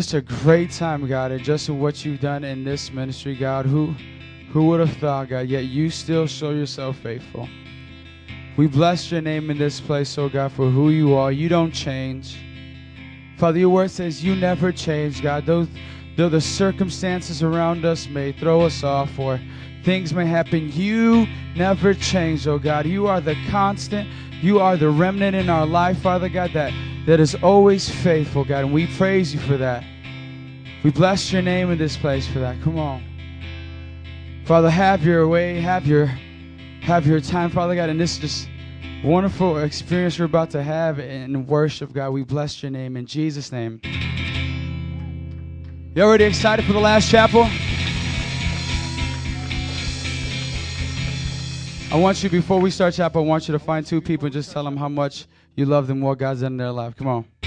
just a great time, God, and just what you've done in this ministry, God. Who, who would have thought, God? Yet you still show yourself faithful. We bless your name in this place, oh God, for who you are. You don't change. Father, your word says you never change, God. Though, though the circumstances around us may throw us off or things may happen, you never change, oh God. You are the constant. You are the remnant in our life, Father God, that that is always faithful, God. And we praise you for that. We bless your name in this place for that. Come on. Father, have your way, have your have your time, Father God. And this is just wonderful experience we're about to have in worship, God. We bless your name in Jesus' name. You already excited for the last chapel? I want you, before we start chapel, I want you to find two people and just tell them how much you love them, what God's done in their life. Come on.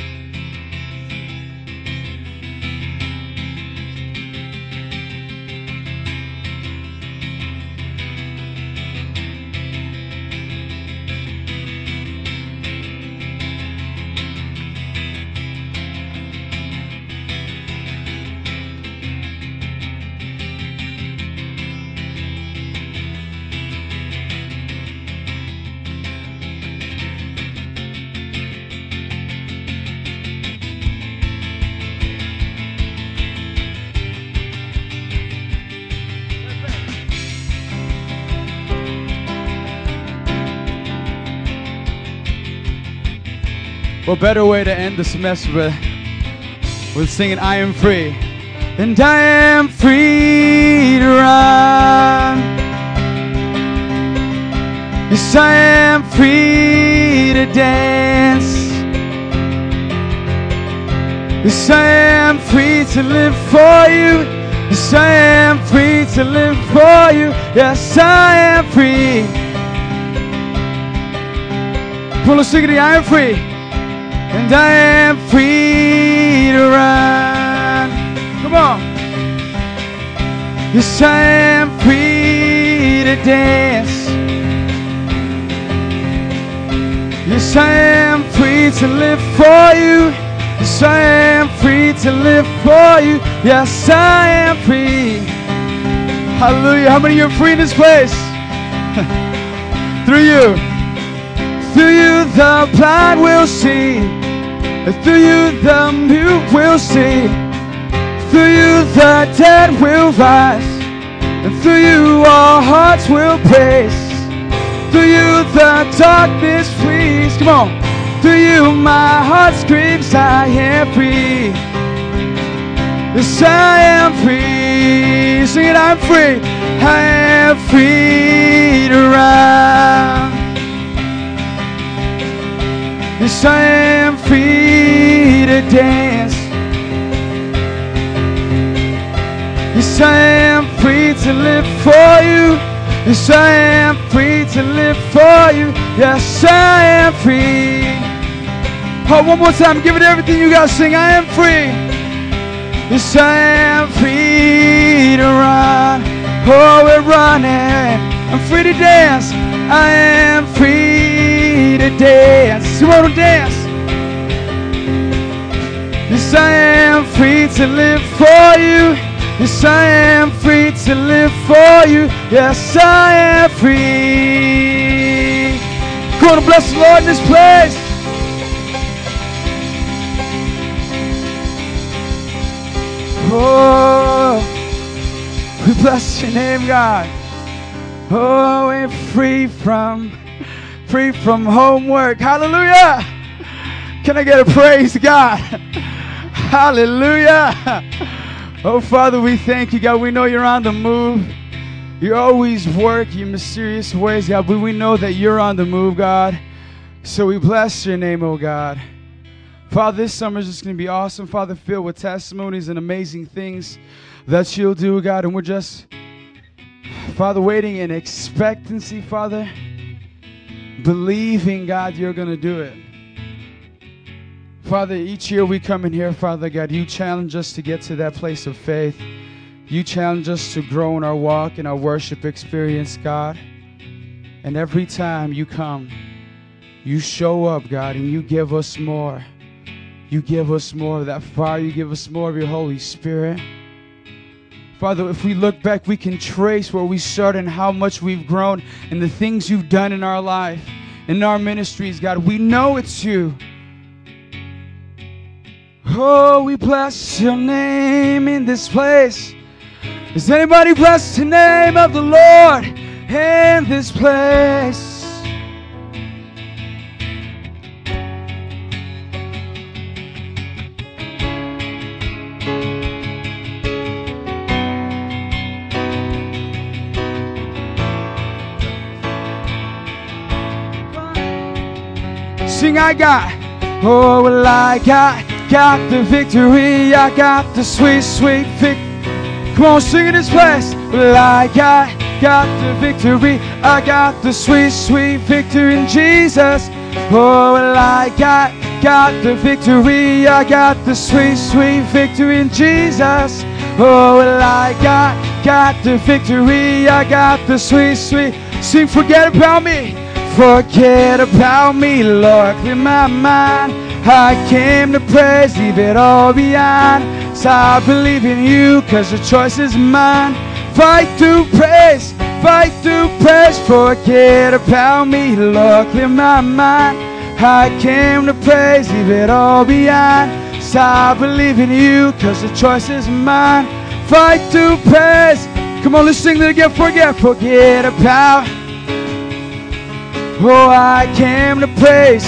What better way to end the semester with, with singing I Am Free? And I am free to run. Yes, I am free to dance. Yes, I am free to live for you. Yes, I am free to live for you. Yes, I am free. On, sing it. I am free and I am free to run. Come on. Yes, I am free to dance. Yes, I am free to live for you. Yes, I am free to live for you. Yes, I am free. Hallelujah. How many of you are free in this place? Through you. Through you, the blind will see. Through you the mute will see. Through you the dead will rise. And through you our hearts will praise. Through you the darkness flees. Come on. Through you my heart screams, I am free. Yes, I am free. Sing it, I'm free. I am free to run. Yes, I am free to dance. Yes, I am free to live for you. Yes, I am free to live for you. Yes, I am free. Oh, one more time. Give it everything you got. Sing, I am free. Yes, I am free to run. Oh, we're running. I'm free to dance. I am free dance. You want to dance? Yes, I am free to live for you. Yes, I am free to live for you. Yes, I am free. Come on, bless the Lord in this place. Oh, we bless your name, God. Oh, we're free from, free from homework. Hallelujah. Can I get a praise, God? Hallelujah. Oh, Father, we thank you, God. We know you're on the move. You always work your mysterious ways, God. But we know that you're on the move, God. So we bless your name, oh God. Father, this summer is just going to be awesome, Father, filled with testimonies and amazing things that you'll do, God. And we're just Father, waiting in expectancy, Father, believing, God, you're going to do it. Father, each year we come in here, Father God, you challenge us to get to that place of faith. You challenge us to grow in our walk and our worship experience, God. And every time you come, you show up, God, and you give us more. you give us more of that fire. You give us more of your Holy Spirit. Father, if we look back, we can trace where we started and how much we've grown and the things you've done in our life, in our ministries, God. We know it's you. Oh, we bless your name in this place. Does anybody bless the name of the Lord in this place? I got, oh, well, I got, got the victory. I got the sweet, sweet victory. Come on, sing in this place. Well, I got, got the victory. I got the sweet, sweet victory in Jesus. Oh, well, I got, got the victory. I got the sweet, sweet victory in Jesus. Oh, well, I got, got the victory. I got the sweet, sweet. Sing, forget about me. Forget about me, Lord, clear my mind. I came to praise, leave it all behind. So I believe in you, cause the choice is mine. Fight to praise, fight to praise. Forget about me, Lord, clear my mind. I came to praise, leave it all behind. So I believe in you, cause the choice is mine. Fight to praise. Come on, let's sing that again. Forget, forget about. Oh, I came to praise.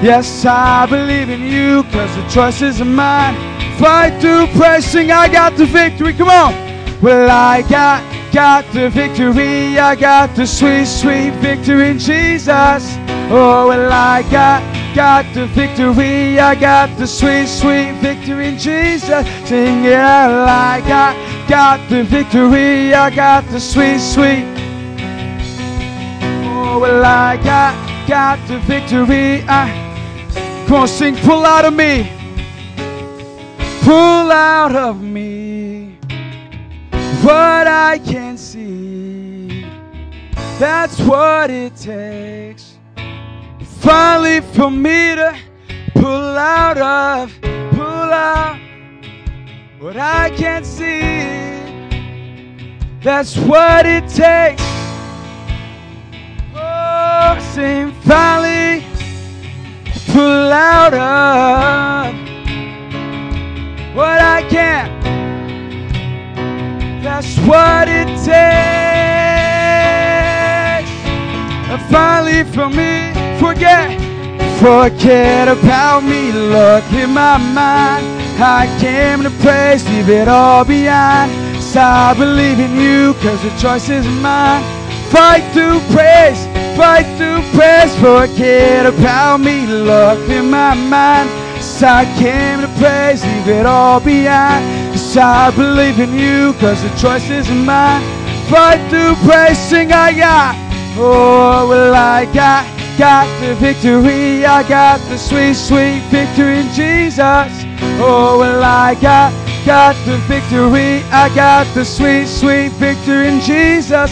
Yes, I believe in you, cause the choice is mine. Fight through praise, sing, I got the victory. Come on. Well, I got, got the victory. I got the sweet, sweet victory in Jesus. Oh, well, I got, got the victory. I got the sweet, sweet victory in Jesus. Sing it out. I got, got the victory. I got the sweet, sweet. Well, I got, got the victory. I, come on, sing, pull out of me. Pull out of me what I can see. That's what it takes. Finally, for me to pull out of, pull out what I can see. That's what it takes. Sing finally, pull out of what I can. That's what it takes. And finally, for me, forget, forget about me. Look in my mind. I came to praise, leave it all behind. So I believe in you, cause the choice is mine. Fight to praise, fight to praise. Forget about me, look in my mind. So I came to praise, leave it all behind. So I believe in you, cause the choice is mine. Fight to praise, sing I got. Oh, well, I got, got the victory. I got the sweet, sweet victory in Jesus. Oh, well, I got, got the victory. I got the sweet, sweet victory in Jesus.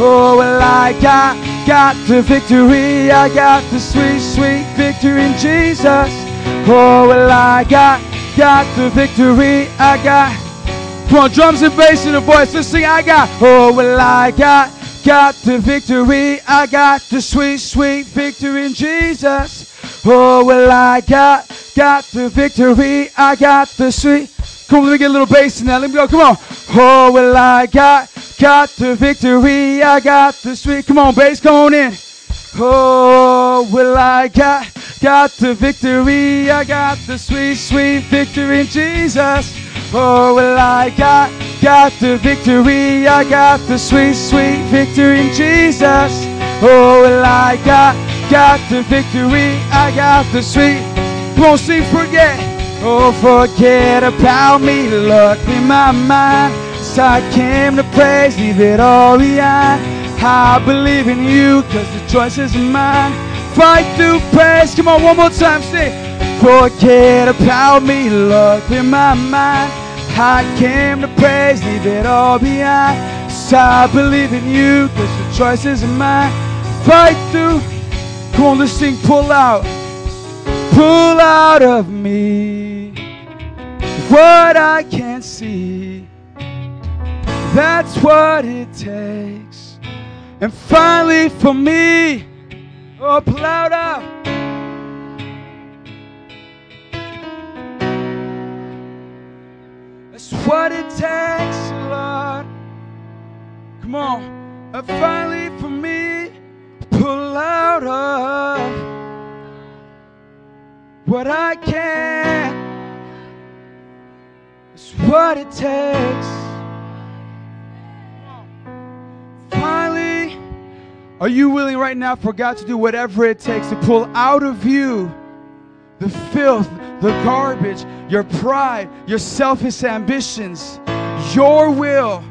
Oh, well, I got, got the victory. I got the sweet, sweet victory in Jesus. Oh, well, I got, got the victory. I got. Come on, drums and bass in the voice. Let's sing. I got. Oh, well, I got, got the victory. I got the sweet, sweet victory in Jesus. Oh, well, I got, got the victory. I got the sweet. Come on, let me get a little bass in that. Let me go. Come on. Oh, well, I got, got the victory. I got the sweet. Come on, bass, come on in. Oh, well, I got, got the victory. I got the sweet, sweet victory in Jesus. Oh, well, I got, got the victory. I got the sweet, sweet victory in Jesus. Oh, well, I got, got the victory. I got the sweet. On, sing, forget. Oh, forget about me. Look in my mind. So I came to praise, leave it all behind. I believe in you, cause the choice is mine. Fight through praise. Come on, one more time, sing. Forget about me, look in my mind. I came to praise, leave it all behind. So I believe in you, cause the choice is mine. Fight through, Come on, let's sing, pull out. Pull out of me what I can't see. That's what it takes. And finally, for me, oh, pull out of. That's what it takes, Lord. Come on. And finally, for me, pull out of what I can. is what it takes. Finally, are you willing right now for God to do whatever it takes to pull out of you the filth, the garbage, your pride, your selfish ambitions, your will,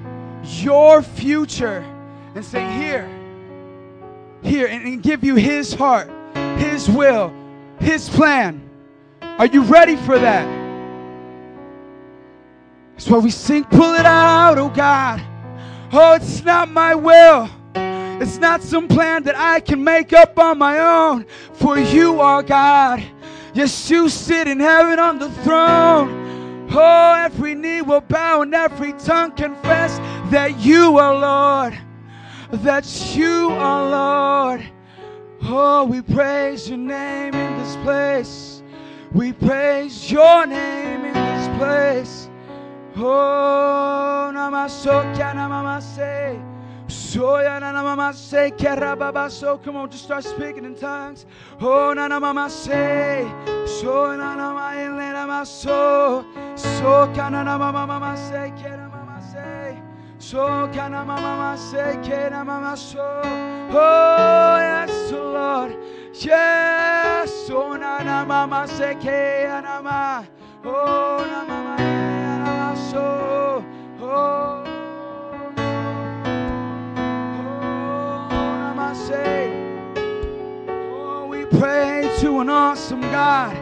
your future, and say, Here, here, and, and give you His heart, His will, His plan? Are you ready for that? That's why we sing, pull it out, oh God. Oh, it's not my will. It's not some plan that I can make up on my own. For you are God. Yes, you sit in heaven on the throne. Oh, every knee will bow and every tongue confess that you are Lord. That you are Lord. Oh, we praise your name in this place. We praise your name in this place. Oh, namasokya namamase. Soya namamase kerababaso. Come on, just start speaking in tongues. Oh, namamase. So namaile namaso. So kana namamase keramamase. So kana mamamase keramamaso. Oh, yes, Lord. Na mama seke anama, oh na mama anama so, oh, oh oh we pray to an awesome God,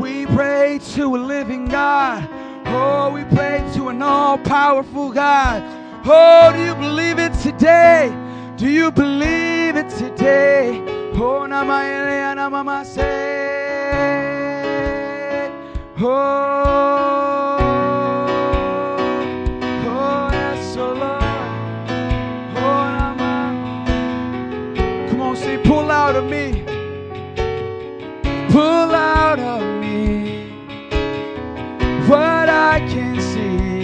we pray to a living God, oh we pray to an all-powerful God. Oh, do you believe it today? Do you believe it today? Oh, namaele namama say. That's so light I'm out Come on see pull out of me pull out of me what I can see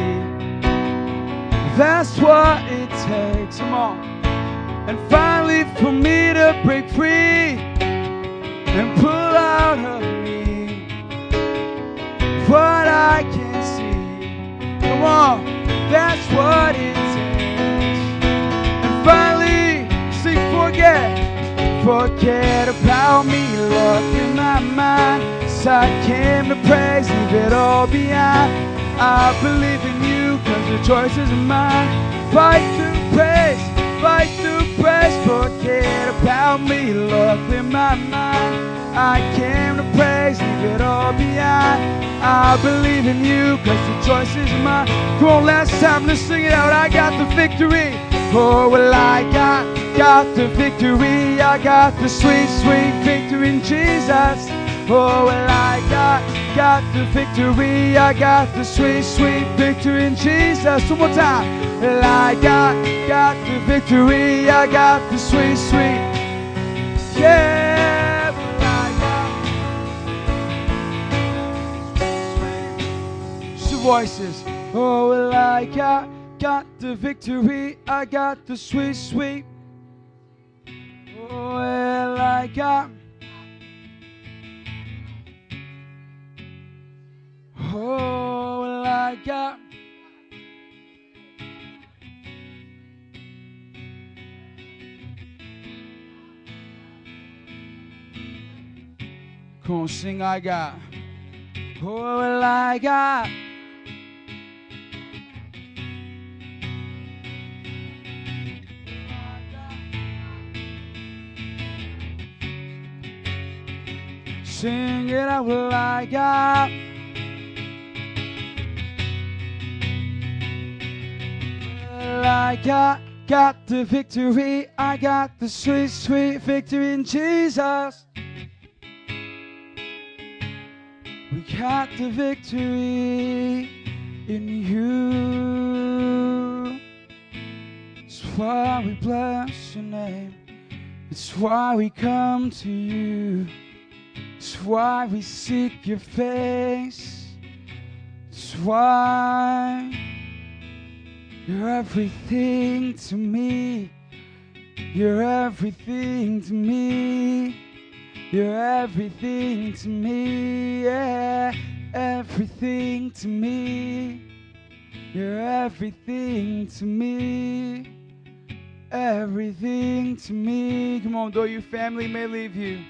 That's what it takes. Come on. And finally, for me to break free On, that's what it takes. And finally, sing forget. Forget about me, look in my mind. So I came to praise, leave it all behind. I believe in you, cause the choice is mine. Fight through praise, fight through praise. Forget about me, Lord, in my mind. I came praise, leave it all behind. I believe in you, cause the choice is mine. Come on, last time, let's sing it out. I got the victory. Oh, well, I got, got the victory. I got the sweet, sweet victory in Jesus. Oh, well, I got, got the victory. I got the sweet, sweet victory in Jesus. One more time. Well, I got, got the victory. I got the sweet, sweet. Yeah, voices. Oh, well, I got, got the victory. I got the sweet, sweet. Oh, well, I got. Oh, well, I got. Come on, sing, I got. Oh, well, I got. Sing it out, well, I. Well, I got the victory. I got the sweet, sweet victory in Jesus. We got the victory in you. It's why we bless your name. It's why we come to you. It's why we seek your face. It's why you're everything to me. You're everything to me. You're everything to me. Yeah, everything to me. You're everything to me. Everything to me. Come on, though your family may leave you,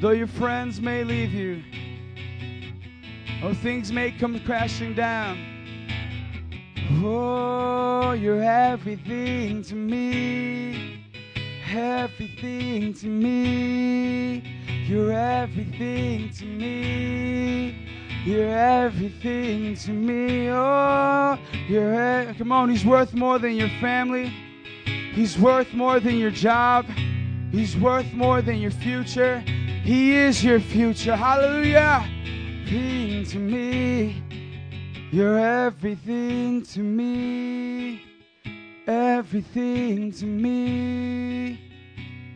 though your friends may leave you, oh, things may come crashing down. Oh, you're everything to me. Everything to me. You're everything to me. You're everything to me. Oh, you're come on. He's worth more than your family. He's worth more than your job. He's worth more than your future. He is your future. Hallelujah. Everything to me. You're everything to me. Everything to me.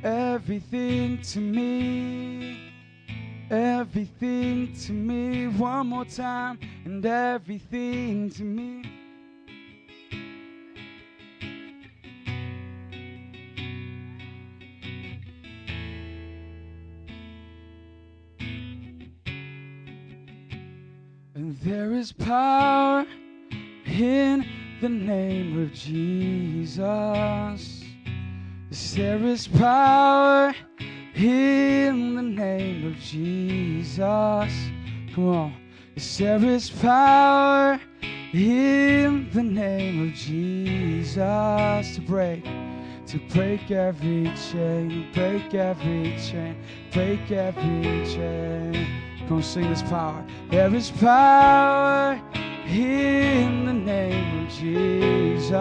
Everything to me. Everything to me. One more time. And everything to me. There is power in the name of Jesus. There is power in the name of Jesus. Come on. There is power in the name of Jesus to break, to break every chain, break every chain, break every chain. On, sing this power. There is power in the name of Jesus.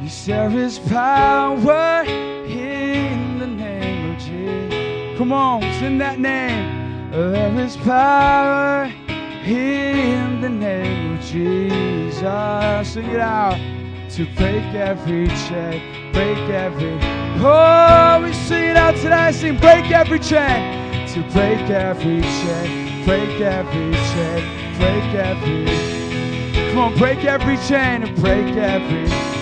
Yes, there is power in the name of Jesus. Come on, sing that name. There is power in the name of Jesus. Sing it out. To break every chain, break every. Oh, we sing it out today. Sing, break every chain. To break every chain, break every chain, break every. Come on, break every chain and break every.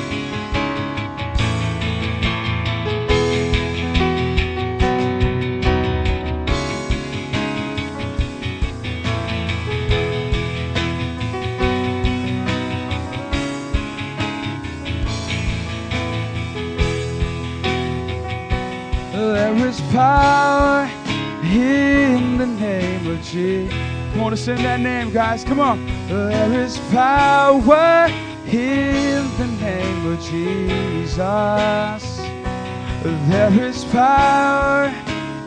Jesus. Come on sing that name, guys. Come on. There is power in the name of Jesus. There is power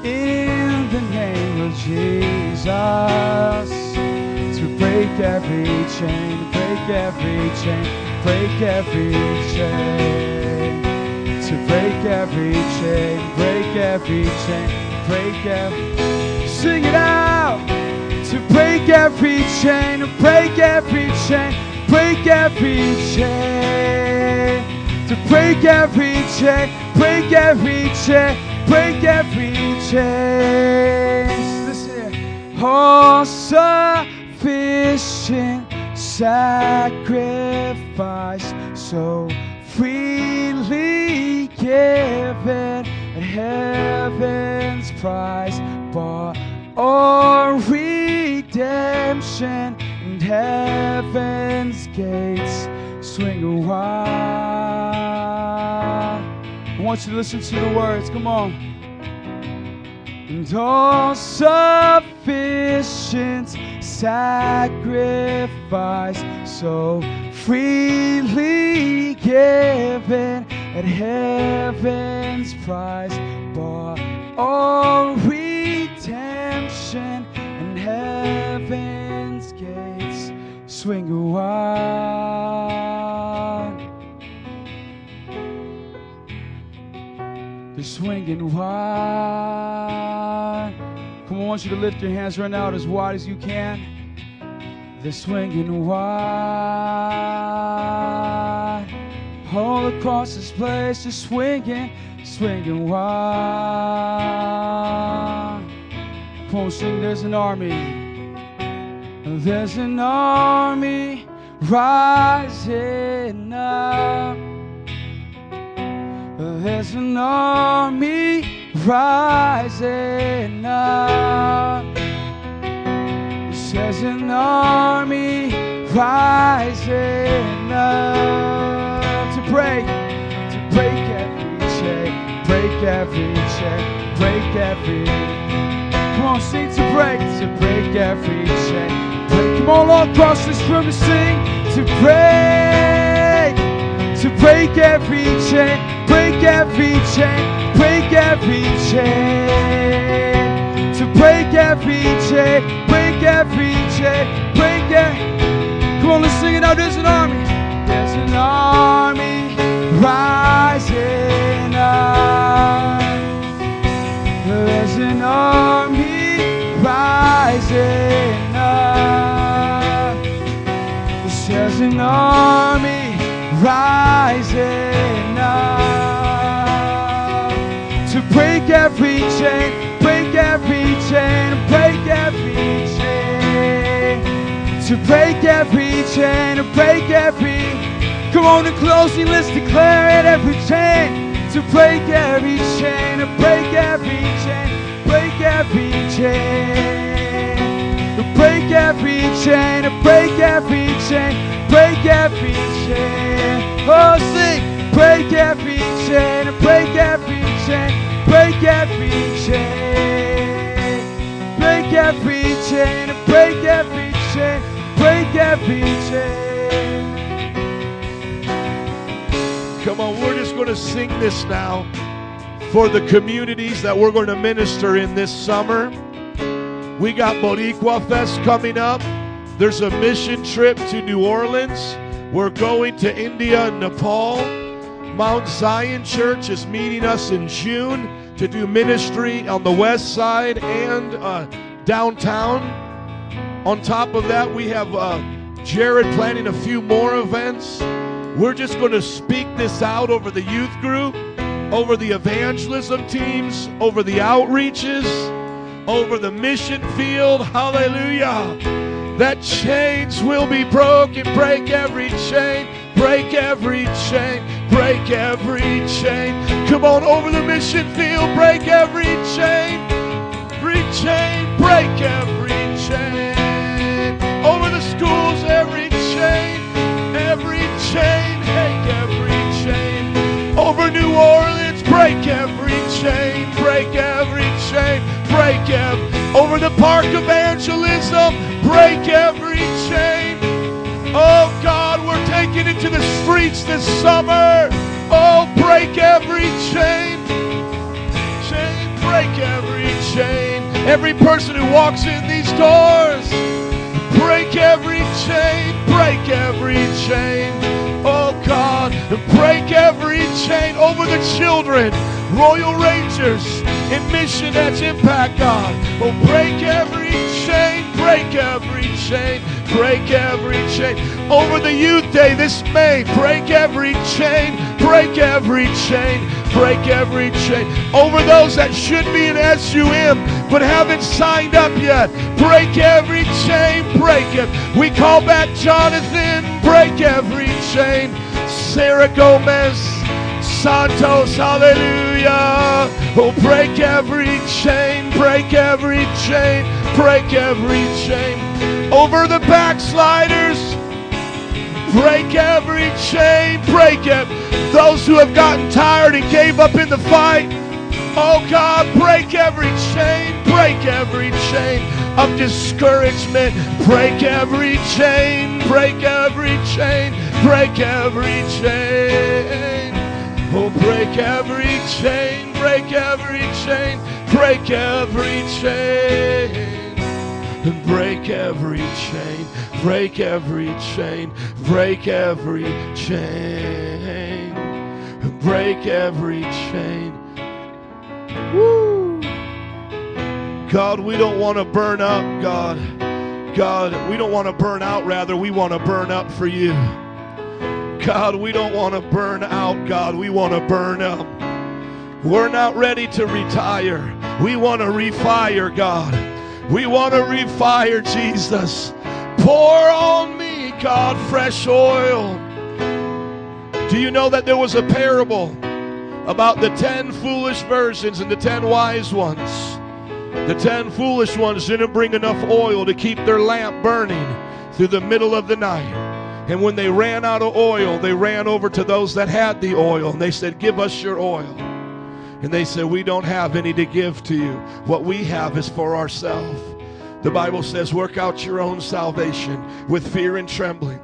in the name of Jesus to break every chain, break every chain, break every chain to break every chain, break every chain, break every. Sing it out. To break every chain, break every chain, break every chain. To break every chain, break every chain, break every chain. Listen here. All sacrifice, so freely given heaven's price, bought our redemption and heaven's gates swing wide. I want you to listen to the words. Come on. And all sufficient sacrifice, so freely given at heaven's price, bought all and heaven's gates swing wide. They're swinging wide. Come on, I want you to lift your hands right now as wide as you can. They're swinging wide all across this place, they're swinging, swinging wide. Come on, sing. There's an army. There's an army rising up. There's an army rising up. There's an army rising up to break, to break every chain, break every chain, break every. On, sing to break, to break every chain. Break. Come on, all across this room to sing, to break, to break every chain, break every chain, break every chain, to break every chain, break every chain, break every. Come on, let's sing it out. There's an army. There's an army rising up. There's an army rising up. There's an army rising up to break every chain, break every chain, break every chain, to break every chain, break every. Come on, in closing, let's declare it every chain, to break every chain, to break every chain, break every chain, every chain, break every chain, break every chain. Oh, sing, break every chain, break every chain, break every chain, break every chain, break every chain, break every chain. Come on, we're just going to sing this now for the communities that we're going to minister in this summer. We got Boricua Fest coming up. There's a mission trip to New Orleans. We're going to India and Nepal. Mount Zion Church is meeting us in June to do ministry on the west side and uh, downtown. On top of that, we have uh, Jared planning a few more events. We're just going to speak this out over the youth group, over the evangelism teams, over the outreaches, over the mission field. Hallelujah. That chains will be broken. Break every chain. Break every chain. Break every chain. Come on, over the mission field. Break every chain. Every chain. Break every chain. Over the schools, every chain. Every chain. Break every chain. Over New Orleans, break every chain. Break every chain. Break. Over the park evangelism, break every chain. Oh God, we're taking it to the streets this summer. Oh, break every chain. Chain, break every chain. Every person who walks in these doors, break every chain, break every chain. Oh God, break every chain over the children, Royal Rangers in mission that's impact God. Oh, break every chain, break every chain, break every chain. Over the youth day this May, break every chain, break every chain, break every chain. Over those that should be in SUM but haven't signed up yet, break every chain, break it. We call back Jonathan, break every chain. Sarah Gomez, Santos, hallelujah. Oh, break every chain, break every chain, break every chain. Over the backsliders, break every chain, break it. Those who have gotten tired and gave up in the fight, oh God, break every chain, break every chain of discouragement, break every chain, break every chain, break every chain. Oh, break every chain, break every chain, break every chain. Break every chain, break every chain, break every chain, break every chain. Woo! God, we don't want to burn up, God. God, we don't want to burn out, rather, we want to burn up for you. God, we don't want to burn out, God. We want to burn up. We're not ready to retire. We want to refire, God. We want to refire, Jesus. Pour on me, God, fresh oil. Do you know that there was a parable about the ten foolish virgins and the ten wise ones? The ten foolish ones didn't bring enough oil to keep their lamp burning through the middle of the night. And when they ran out of oil, they ran over to those that had the oil and they said, Give us your oil. And they said, We don't have any to give to you. What we have is for ourselves. The Bible says, Work out your own salvation with fear and trembling.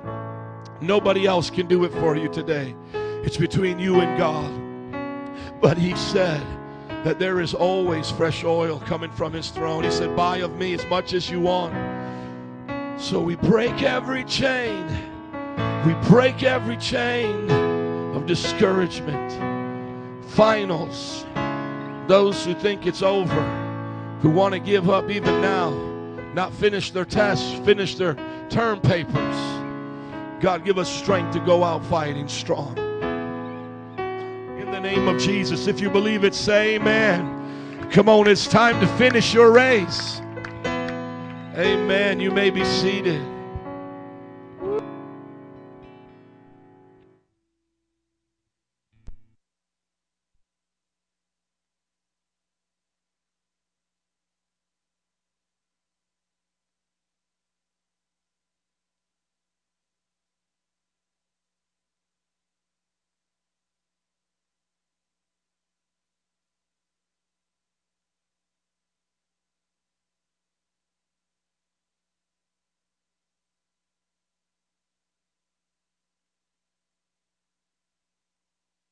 Nobody else can do it for you today. It's between you and God. But He said, that there is always fresh oil coming from his throne. He said, Buy of me as much as you want. So we break every chain we break every chain of discouragement. Finals. Those who think it's over, who want to give up even now, not finish their tests, finish their term papers. God, give us strength to go out fighting strong. In the name of Jesus, if you believe it, say amen. Come on, it's time to finish your race. Amen. You may be seated.